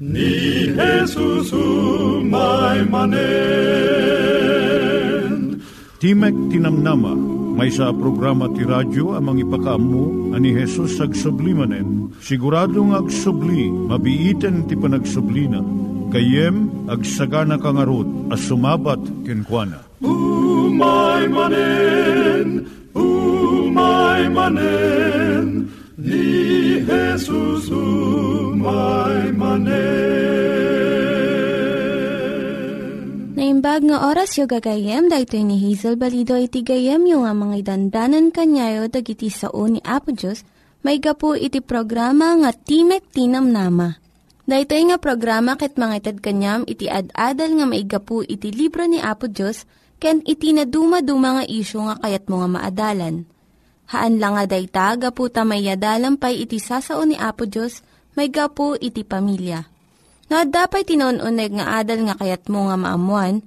ni Jesus umay manen Timek Tinamnama, may sa programa ti radyo amang ipakaamu ani Hesus ag sublimanen. Siguradong ag subli, mabiiten ti panagsublina. Kayem ag sagana kangarot as sumabat kenkwana. Umay manen, umay manen, ni Jesus umay Naimbag nga oras yung gagayem, dahil ni Hazel Balido iti gayem yung nga mga dandanan kanyayo dagiti sao ni Apo Diyos, may gapu iti programa nga Timek Tinam Nama. Dahil nga programa ket mga itad kanyam iti ad-adal nga may gapu iti libro ni Apo Diyos, ken iti na dumaduma nga isyo nga kayat mo nga maadalan. Haan lang nga dayta, gapu tamay pay iti sasao ni Apo Diyos, may gapu iti pamilya No, dapat tinon-uneg nga adal nga kayat mo nga maamuan,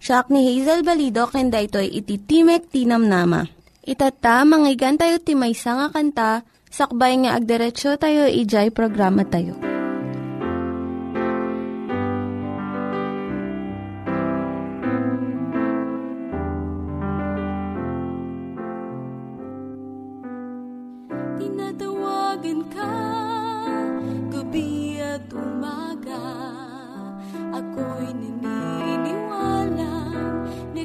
siya ni Hazel Balido ken daytoy iti Timek Tinam Nama. Itata, manggigan tayo timaysa nga kanta, sakbay nga agderetsyo tayo, ijay programa tayo.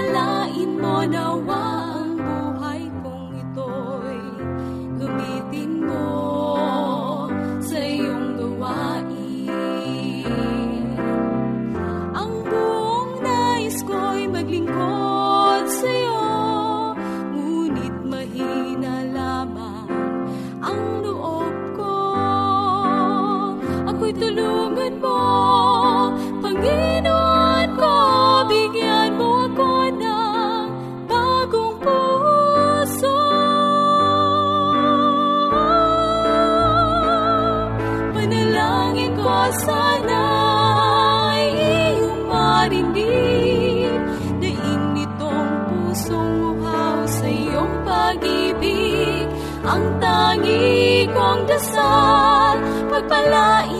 pagpalain mo nawa dasal Pagpalain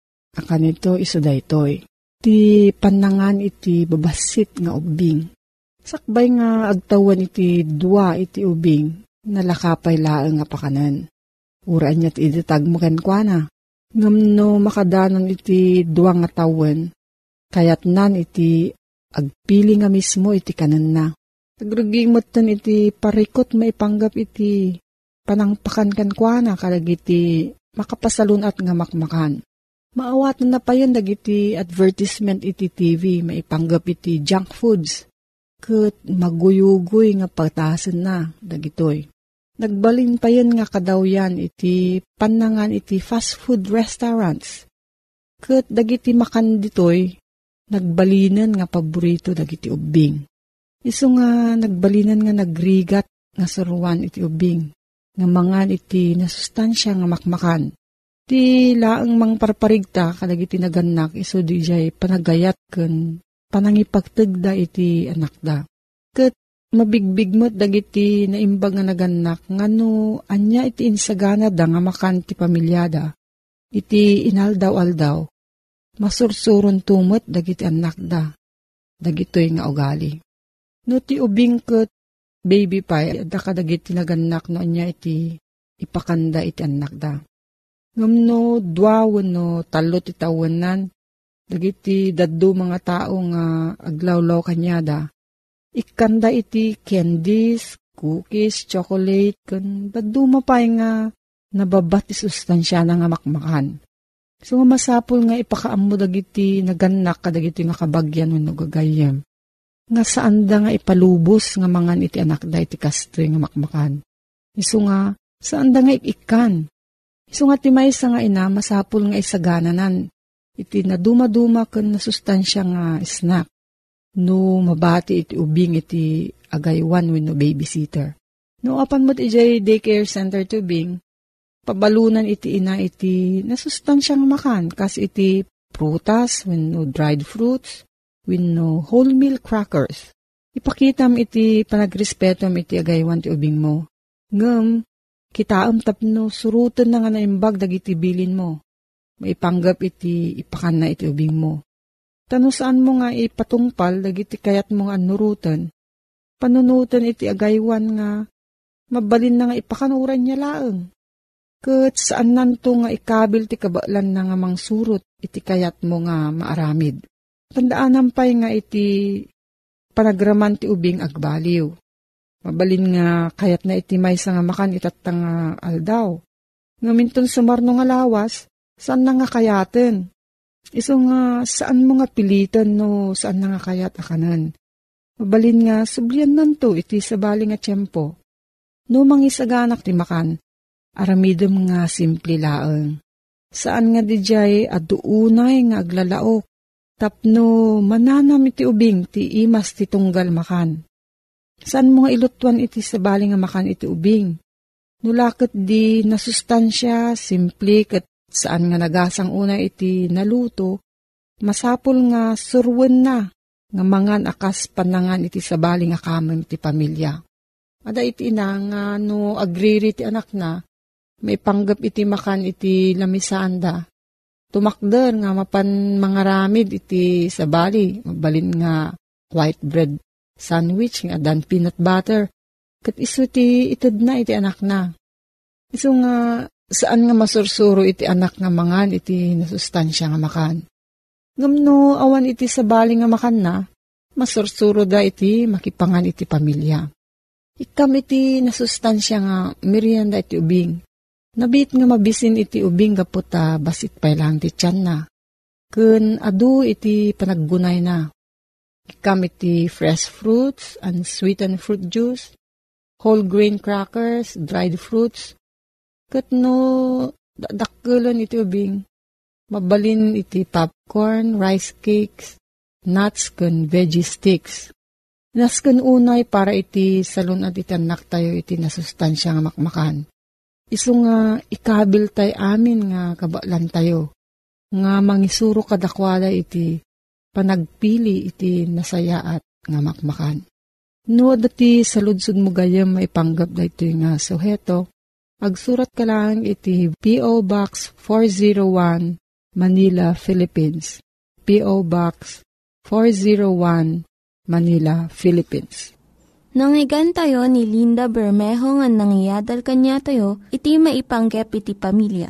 akan ito iso daytoy. Ti panangan iti babasit nga ubing. Sakbay nga agtawan iti dua iti ubing, nalakapay laeng nga pakanan. Uraan niya ti idatag mo kenkwana. Ngam no makadanon iti dua nga tawen, kayat nan iti agpili nga mismo iti kanan na. Nagruging motan iti parikot maipanggap iti panangpakan kan kwa na kalag iti makapasalunat nga makmakan. Maawat na napayan dagiti advertisement iti TV maipanggap iti junk foods. Kat maguyugoy nga pagtasan na dagitoy. Nagbalin pa yan nga kadawyan iti panangan iti fast food restaurants. Kat dagiti makan ditoy, nagbalinan nga paborito dagiti ubing. Iso nga nagbalinan nga nagrigat nga saruan iti ubing. Nga mangan iti nasustansya nga makmakan. Ti laang mang parparigta kadagiti naganak iso di jay panagayat ken panangipagtagda iti anak da. Ket mabigbig mo't dagiti naimbag nga naganak ngano anya iti insagana da nga makan ti pamilyada. Iti inaldaw-aldaw. Masursuron tumot dagiti anak da. Dagitoy nga ugali. No ti ubing ket baby pa, da kadagiti naganak no anya iti ipakanda iti anak da. Ngam no duawon no talo ti tawanan, dagiti daddo mga tao nga aglawlaw kanyada. Ikanda iti candies, cookies, chocolate, kan daddo mapay nga nababat sustansya na nga makmakan. So nga masapol nga ipakaam mo dagiti naganak kadagiti nga kabagyan wenno gagayem. Nga saan da nga ipalubos nga mangan iti anak da iti kastre nga makmakan. Isu nga saan da nga ikan. Isu nga timay sa nga ina masapol nga isagananan. Iti naduma-duma ken nasustansya nga snack. No mabati iti ubing iti agaywan wenno babysitter. No apan mo iti daycare center tubing, pabalunan iti ina iti nasustansyang makan kas iti prutas wenno dried fruits wenno wholemeal crackers. Ipakitam iti panagrespetom iti agaywan ti ubing mo. Ngem, kitaam tapno surutan na nga naimbag dagiti bilin mo. Maipanggap iti ipakan na iti ubing mo. Tano saan mo nga ipatungpal dagiti kayat mo nga nurutan. Panunutan iti agaywan nga mabalin na nga ipakanuran niya laeng. Kat saan nanto nga ikabil ti kabalan na nga mangsurot iti kayat mo nga maaramid. Tandaan nampay nga iti panagraman ti ubing agbaliw. Mabalin nga kayat na iti may nga makan itatang nga aldaw. Nga minton sumarno nga lawas, saan na nga kayaten? Iso nga saan mo nga pilitan no saan na nga kayat akanan. Mabalin nga sublian nanto iti sabali nga tiyempo. No mangisaganak ti makan, aramidom nga simple laeng. Saan nga dijay aduunay nga aglalaok, tapno mananam iti ubing ti imas ti tunggal makan. Saan mo nga ilutuan iti sabali nga makan iti ubing? Nulakot di nasustansya, simple kat saan nga nagasang una iti naluto, masapol nga surwen na, nga mangan akas panangan iti sabali nga kamem iti pamilya. Ada iti ina nga no agriri ti anak na, may panggap iti makan iti lamisanda. Tumakder nga mapan mga ramid iti sabali, mabalin nga white bread sandwich nga dan peanut butter. Kat iso ti itad na iti anak na. Iso nga saan nga masursuro iti anak nga mangan iti nasustansya nga makan. Ngamno awan iti sabali nga makan na, masursuro da iti makipangan iti pamilya. Ikam iti nasustansya nga merienda iti ubing. Nabit nga mabisin iti ubing kaputa basit pa lang ti tiyan na. Kun adu iti panaggunay na. Ikam iti fresh fruits and sweetened fruit juice whole grain crackers, dried fruits. Kat no, dakkelan iti ubing. Mabalin iti popcorn, rice cakes, nuts kun veggie sticks. Nas kun unay para iti salon at itanak tayo iti nasustansya nga makmakan. Iso nga ikabil tay amin nga kabalan tayo. Nga mangisuro kadakwala iti panagpili iti nasaya at nga makmakan. No, dati sa ludsud mo gayam maipanggap da ito nga suheto. Agsurat ka lang iti P.O. Box 401 Manila, Philippines. P.O. Box 401 Manila, Philippines. Nangyigan tayo ni Linda Bermejo nga nangyadal kanya tayo, iti maipanggep iti pamilya.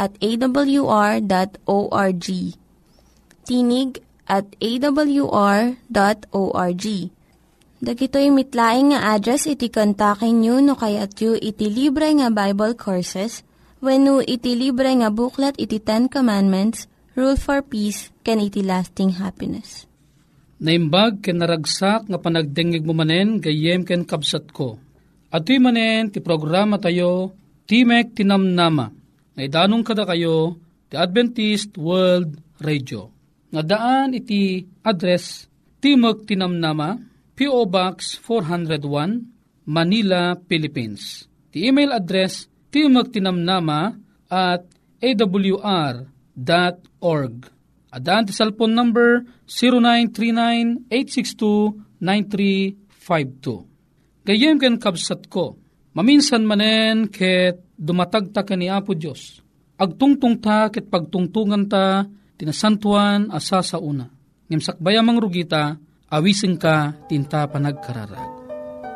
at awr.org. Tinig at awr.org Dagitoy mitlaing nga address iti kontakin nyo no kayat yu iti libre nga Bible Courses when no iti libre nga buklat iti Ten Commandments, Rule for Peace, can iti lasting happiness. Naimbag ken naragsak nga panagdengeg mo manen gayem ken kabsat ko. Atoy manen ti programa tayo Timek Tinamnama. Nga idanong kada kayo ti Adventist World Radio. Nga daan iti address Timok Tinamnama P.O. Box 401, Manila, Philippines. The email address timagtinamnama at awr.org. Adaan ti cellphone number 0939-862-9352. Gayem ken kabsat ko, maminsan manen ket dumatagta ka ni Apo Diyos. Agtungtung ta ket pagtungtungan ta tinasantuan asa sa una. Ngimsakbaya mang rugita, awising ka tinta panagkararag.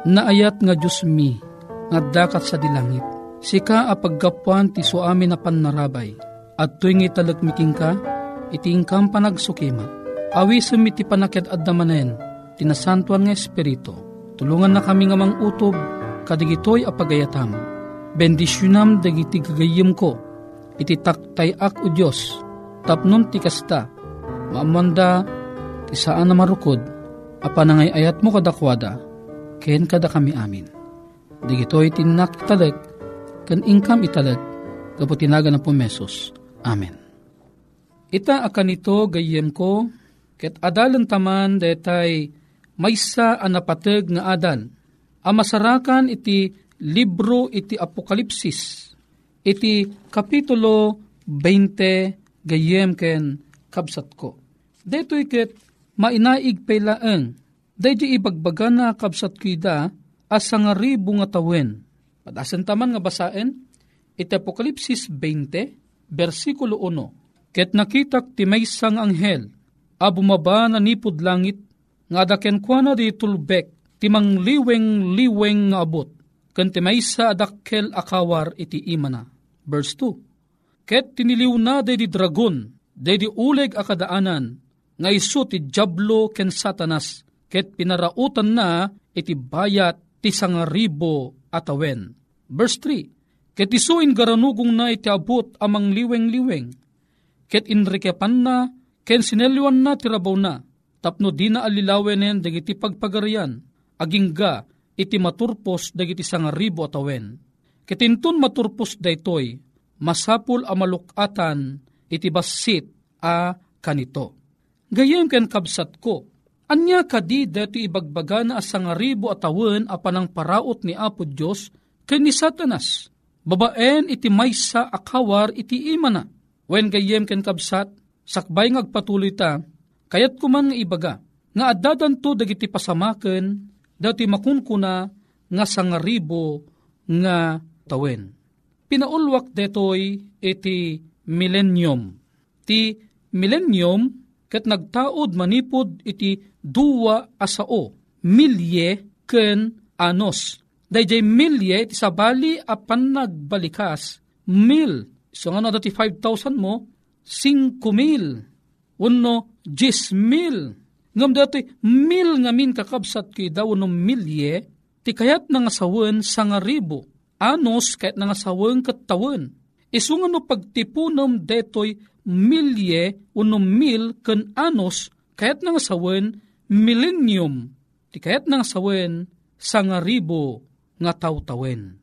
Naayat nga Diyos mi, nga dakat sa dilangit, sika apaggapuan ti so amin na panarabay, at tuwing italagmiking ka, itingkam panagsukimat. Awisem mi ti panaked addamanen, tinasantuan nga Espiritu, tulungan na kami nga mang utob, kadigitoy apagayatam. Bendisyunam dagiti gagayim ko, iti taktay ak o Diyos, tapnon ti kasta, maamanda, ti saan na marukod, apanangay ayat mo kadakwada, ken kada kami amin. Digito'y tinak italag, ken ingkam italag, kaputinaga na po mesos. Amen. Ita akan ito gayem ko, ket adalan taman detay maysa anapateg nga adal. Amasarakan iti libro iti Apokalipsis, iti kapitulo 20 gayem ken kabsat ko. Deto'y ket mainaig pailaan, daydi ibagbaga na kabsat kuida asa nga nga tawen. Padasan taman nga basaen, iti Apokalipsis 20, versikulo 1. Ket nakitak ti maysang anghel, a bumaba na nipod langit, nga daken kwa na di tulbek, ti mangliweng-liweng nga abot, ken ti maysa adakkel akawar iti imana. Verse 2. Ket tiniliw na di dragon, di uleg akadaanan, nga isu ti Diablo ken Satanas, ket pinarautan na iti bayat ti sangaribo atawen. Verse 3, Ket isuin garanugong na iti abot amang liweng-liweng, ket inrikepan na, ken sinelyuan na ti rabaw na, tapno di na alilawen dagiti pagpagarian, agingga iti maturpos dagiti sangaribo atawen. Ket intun maturpos daytoy, masapul a malukatan iti basit a kanito Gayem ken kabsat ko, anya kadi dati ibagbaga na asangaribo at awen a panang paraot ni Apo Diyos ken ni Satanas. Babaen iti maysa akawar iti imana. Wen gayem ken kabsat, sakbay ngagpatuloy ta, kayat kuman nga ibaga, nga addadan to dagiti pasamaken, dati makunkuna nga sangaribo nga tawen. Pinaulwak detoy iti millennium. Ti millennium ket nagtaod manipod iti duwa asao, milye ken anos. Dayjay milye iti sabali apan nagbalikas, mil. So nga dati 5,000 mo, 5 mil. Uno, 10 mil. Ngam dati, mil nga min kakabsat ki daw no milye, ti kayat nga sawen sa nga ribo. Anos kayat nga sawen katawan. Isu nga no pagtipunom detoy milye uno mil ken anos kayat nga sawen millennium. Ti kayat nga sawen sa nga ribo nga tawtawen.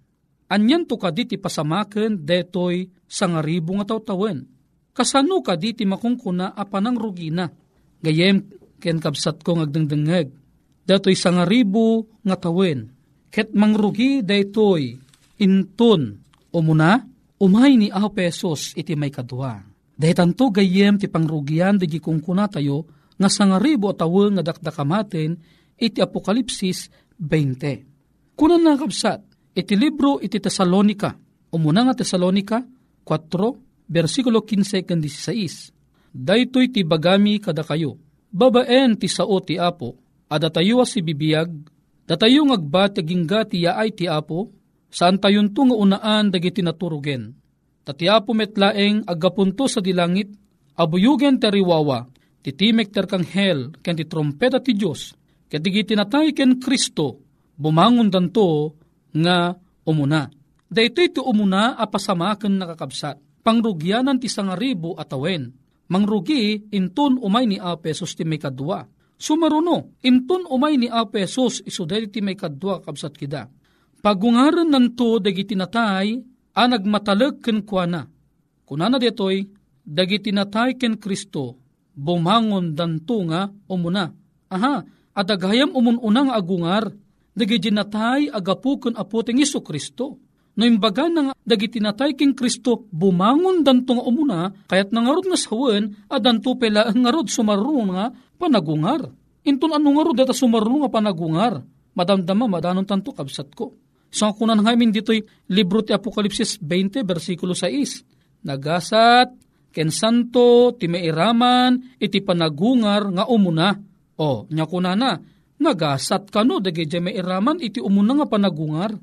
Anyan to kaditi pasamaken detoy sa nga ribo nga tawtawen. Kasano kaditi makungkuna apanang rugina. Gayem ken kabsat ko ngagdengdengeg. Detoy sa nga tawen. Ket mangrugi detoy inton umuna umay ni aho pesos iti may kadwa. Dahitanto gayem ti pangrugian di kungkuna tayo nga sa nga ribo tawen nga dakdakamaten iti Apokalipsis 20. Kunan na kapsat, iti libro iti Tesalonika, umuna nga Tesalonika 4, versikulo 15 kan 16. Daytoy ti bagami kada kayo, babaen ti sao ti apo, adatayo si bibiyag, datayo ngagbat agingga ti yaay ti apo, saan tayon to nga unaan dagiti naturugen. Tati apo metlaeng agapunto sa dilangit, abuyugen teriwawa, titimek ter kang hel, ken ti trompeta ti Diyos, ket digiti natay ken Kristo, bumangon danto nga umuna. Daytoy ti umuna apasamaken nakakabsat. Pangrugyanan ti sangaribo atawen. Mangrugi inton umay ni a pesos ti may kadwa. Sumaruno, inton umay ni a pesos iso ti may kadwa kabsat kida. Pagungaran nanto dagiti natay a nagmatalag ken kuana. Kunana detoy, dagiti natay ken Kristo, bumangon danto nga umuna. Aha, adagayam umununang agungar, dagiti natay agapukon apoteng Iso Kristo. No imbaga nga dagiti natay king Kristo bumangon danto nga umuna kayat nangarod nga sawen a danto pela ngarod sumarungon nga panagungar. Inton ano nga rod data sumarungon nga panagungar. Madamdama madanon tanto kabsat ko. So kunan nga min dito'y libro ti Apokalipsis 20 versikulo 6. Nagasat ken santo ti mairaman iti panagungar nga umuna. O, nya kunana, nagasat ka no, dagi may iraman, iti umuna nga panagungar.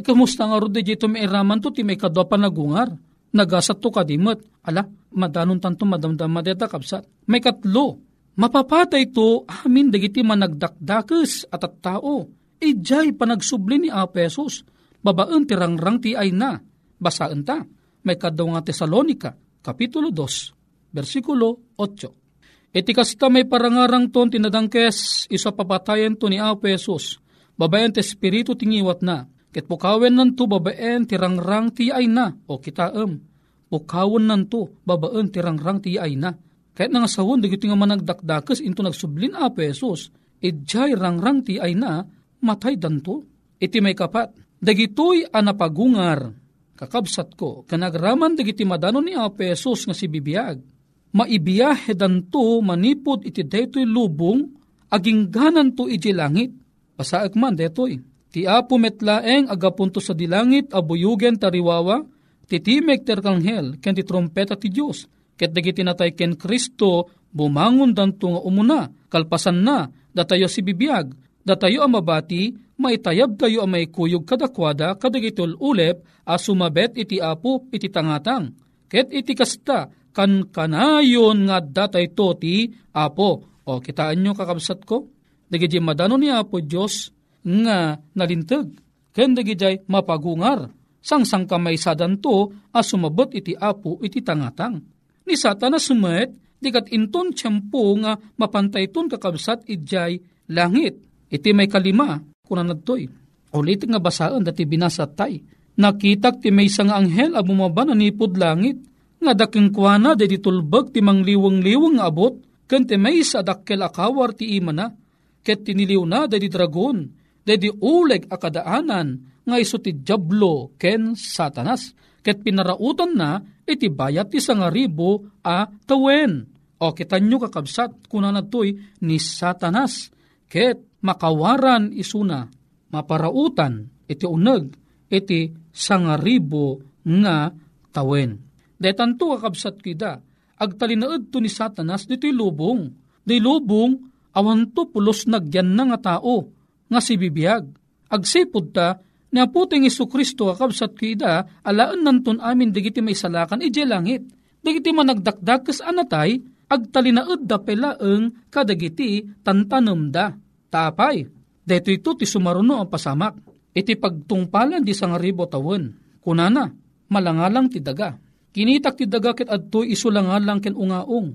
Kamusta nga ro dagi ito may iraman to, ti may kadwa panagungar. Nagasat to kadimot. Ala, madanon tanto madamdama deta kapsat. May katlo, mapapatay to amin dagiti managdakdakes at at tao. Ijay panagsubli ni Apesos. Babaan ti rangrang ti ay na. Basaan ta. May kadaw nga Tesalonika, Kapitulo 2, versikulo 8. Iti kasta may parangarang ton tinadangkes, isa papatayan to ni Apesos. Babayan ti espiritu tingiwat na. Ket pukawen nanto babaen ti rangrang ti ay na, o kitaem. Pukawen nanto babaen ti rangrang ti ay na. Kahit nga sawon, dagiti nga managdakdakes into nagsublin Apesos, idjay rangrang ti ay na, matay danto. Iti may kapat, dagitoy anapagungar, kakabsat ko, kanagraman dagiti madano ni Apesos nga si bibiyag maibiyahe danto manipod iti detoy lubong, aging ganan to iti langit. Pasaak man detoy. Ti apo metlaeng agapunto sa dilangit abuyugen tariwawa, titimek terkanghel ken ti trompeta ti Diyos. Ket dagiti natay ken Kristo bumangon danto nga umuna, kalpasan na, datayo si bibiyag, datayo ang mabati, maitayab tayo ang may kuyog kadakwada kadagitol ulep a sumabet iti apo iti tangatang. Ket iti kasta, kan kanayon nga datay to ti apo. O kitaan nyo kakabsat ko, dagiti madano ni apo Diyos nga nalintag. Ken dagiti mapagungar, sang sang kamay sadan to as sumabot iti apo iti tangatang. Ni satan na sumet, dikat inton tiyempo nga mapantay ton kakabsat idjay langit. Iti may kalima, kunan nadtoy. Ulit nga basaan dati binasat tay. Nakitak ti may nga anghel a bumaba na nipod langit nga daking kuana de ditulbag ti mangliwang-liwang abot, ken ti may sa dakkel akawar ti imana, ket tiniliw na de di dragon, de di uleg akadaanan, nga iso ti Diablo ken Satanas. Ket pinarautan na iti bayat ti sangaribo a tawen. O kita nyo kakabsat kuna na ni Satanas. Ket makawaran isuna maparautan iti uneg iti sangaribo nga tawen. Detanto kakabsat kida agtalinaed to ni Satanas dito'y lubong. Di lubong awan to pulos nagyan na nga tao nga si bibiyag. Agsipod ta ni aputing Isu Kristo akabsat kida alaan nanton amin digiti may salakan ije langit. Digiti managdakdak kas anatay agtalinaed da pelaeng kadagiti tantanem da. Tapay, deto ito ti sumaruno ang pasamak. Iti pagtungpalan di sangaribo tawon. Kunana, malangalang ti daga. Kinitak ti daga ket adto isulangalang ken ungaong.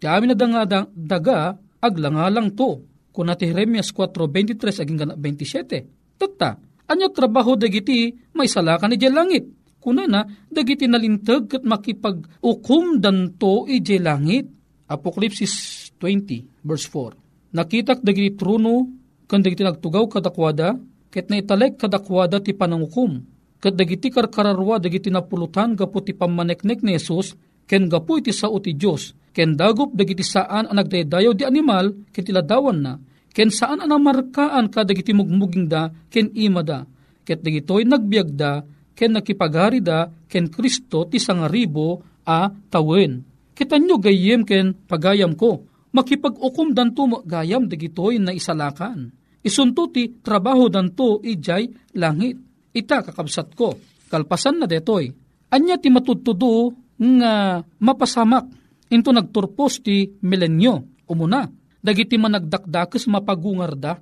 Ti amin na daga aglangalang to. Kuna ti Jeremias 4.23 aging 27. Tata, anyo trabaho dagiti may salakan ije langit. Kuna na, dagiti nalintag kat makipag-ukum danto ije langit. Apokalipsis 20 verse 4. Nakitak dagiti truno kan dagiti nagtugaw kadakwada ket na italek kadakwada ti panangukum. Kat dagiti karkararwa dagiti napulutan gapu ti pamaneknek ni Jesus ken gapu iti sao ti Diyos ken dagup dagiti saan ang nagdaydayaw di animal ken tiladawan na ken saan ang markaan ka dagiti mugmuging da ken ima da? Ket dagitoy nagbiag da ken nakipagari da ken Kristo ti sangaribo a tawen. Kitan nyo gayem ken pagayam ko makipag-ukom danto gayam dagitoy na isalakan isunto ti trabaho danto ijay langit. Ita kakabsat ko kalpasan na detoy. Anya ti matutudo nga mapasamak. Into nagturpos ti milenyo umuna dagiti managdakdakes mapagungarda.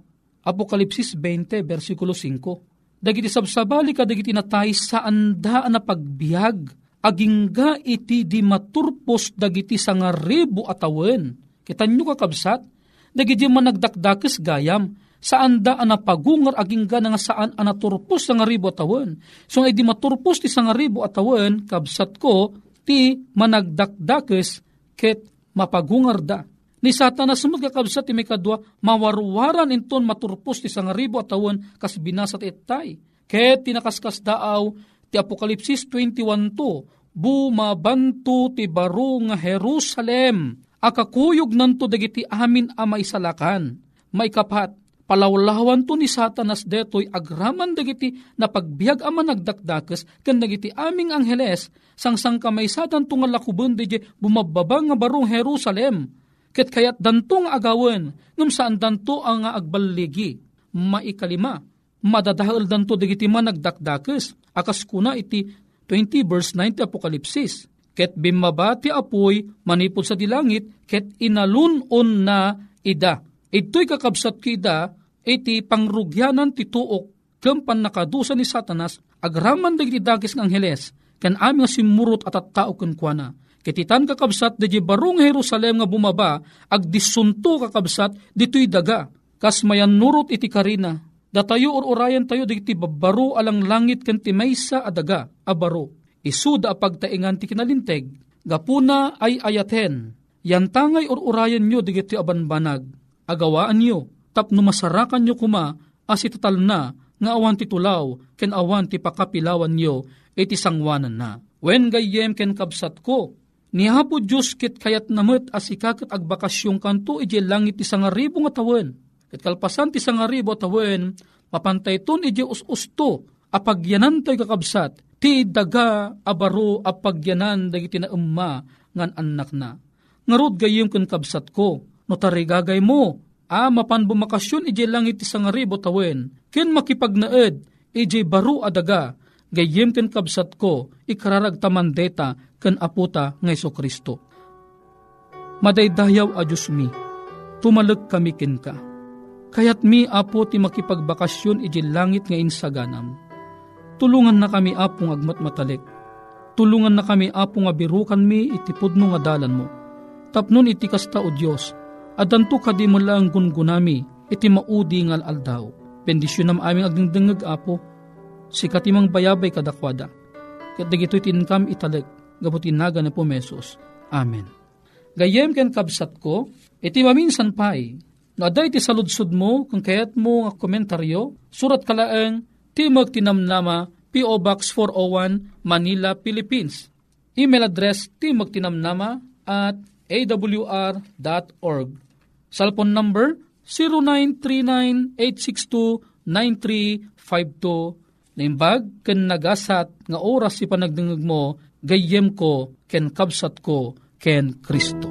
Apokalipsis 20, versikulo 5. Dagiti sabsabali ka dagiti natay saan da na pagbiag, agingga iti di maturpos dagiti sangaribo atawen. Kitan nyo kakabsat, dagiti managdakdakes gayam, saan da ana pagungar agingga nga saan ana turpos sa ngaribo atawen. So ay di maturpos ti sangaribo atawen, kabsat ko, ti managdakdakes ket mapagungar da Ni satanas sumut kakabsat ti may kadwa, mawarwaran inton maturpos ti sangaribo at tawon kas binasat etay. Ket tinakaskas daaw ti Apokalipsis 21 to, bumabanto ti baro nga Jerusalem, akakuyog nanto dagiti amin a maisalakan. May kapat, palawlawan to ni satanas detoy agraman dagiti na pagbiag ama nagdakdakes ken dagiti aming angheles sangsang kamay satan tungal lakuben di bumababa nga barong Jerusalem Ket kayat dantong agawen, ngam saan danto ang agbaligi. Maikalima, madadahal danto digiti man nagdakdakes. Akas kuna iti 20 verse 90 Apokalipsis. Ket bimabati apoy manipod sa dilangit, ket inalunon na ida. Ito'y kakabsat kida, iti pangrugyanan ti tuok, kempan nakadusa ni satanas, agraman dagiti dagis ng angheles, kan aming simurot at at tao kuana Kititan kakabsat di barong Jerusalem nga bumaba, ag disunto kakabsat dito'y daga. Kas mayan nurot iti karina, datayo or orayan tayo digiti babaro alang langit kan ti maysa adaga, abaro. Isuda pagtaingan ti kinalinteg, gapuna ay ayaten, yantangay or orayan nyo digiti abanbanag, agawaan nyo, tapno masarakan nyo kuma, as itatal na, nga awan ti tulaw, ken awan ti pakapilawan nyo, iti sangwanan na. Wen gayem ken kabsat ko, Ni hapo Diyos kit kayat namet as ikakat agbakasyon kanto ije langit ti sangaribo nga tawen. Kat kalpasan ti sangaribo tawen, mapantay ton ije us-usto, apagyanan to'y kakabsat, ti daga abaro apagyanan dagiti na umma ngan anak na. Ngarod gayim kan kabsat ko, no tarigagay mo, a mapan bumakasyon ije langit ti sangaribo tawen, ken makipagnaed, ije baro adaga, gayem ken kabsat ko, ikararag tamandeta ken aputa nga Iso Kristo. Madaydayaw a Diyos mi, tumalag kami ken ka. Kayat mi apo ti makipagbakasyon iti langit nga insaganam. Tulungan na kami apo nga agmat matalik. Tulungan na kami apo nga birukan mi iti pudno nga dalan mo. Tapnon iti kasta o Diyos, adanto kadi mo lang gungunami iti maudi nga aldaw. Bendisyon nam aming agdingdingag apo, sikat imang bayabay kadakwada. Kat dagito'y tinkam italag, gabutin naga na po mesos. Amen. Gayem ken kabsat ko, iti maminsan pay, no aday ti saludsud mo, kung kayat mo nga komentaryo, surat kalaeng Timog Tinamnama, P.O. Box 401, Manila, Philippines. Email address timagtinamnama at awr.org. Cellphone number 0939-862-9352. Naimbag, ken nagasat nga oras si panagdengeg mo, gayem ko, ken kabsat ko, ken Kristo.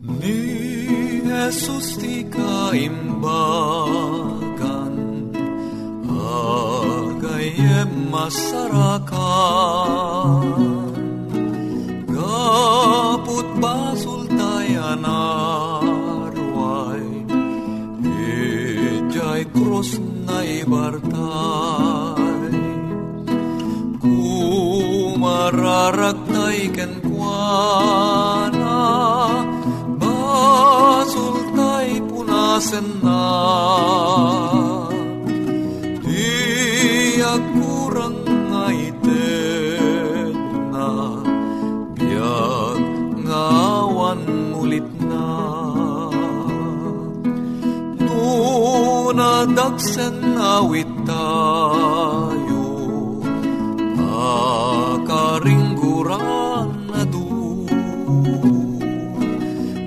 Ni Jesus ti kaimbagan, agayem masarakan, Kaput basul tayan na ibartay Kumararagtay ken kuana Basul tay punasen na. Di kurang ngaitet na ngawan mulit na. Nunadagsen awit tayo Akaringguran na du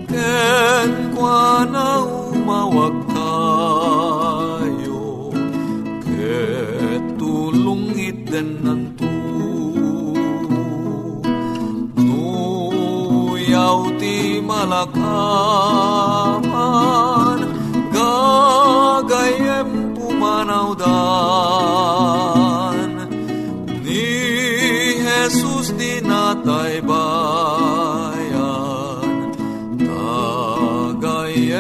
Ken kwa na umawag tayo Ket tulong iten nantu Nuyaw ti malakaman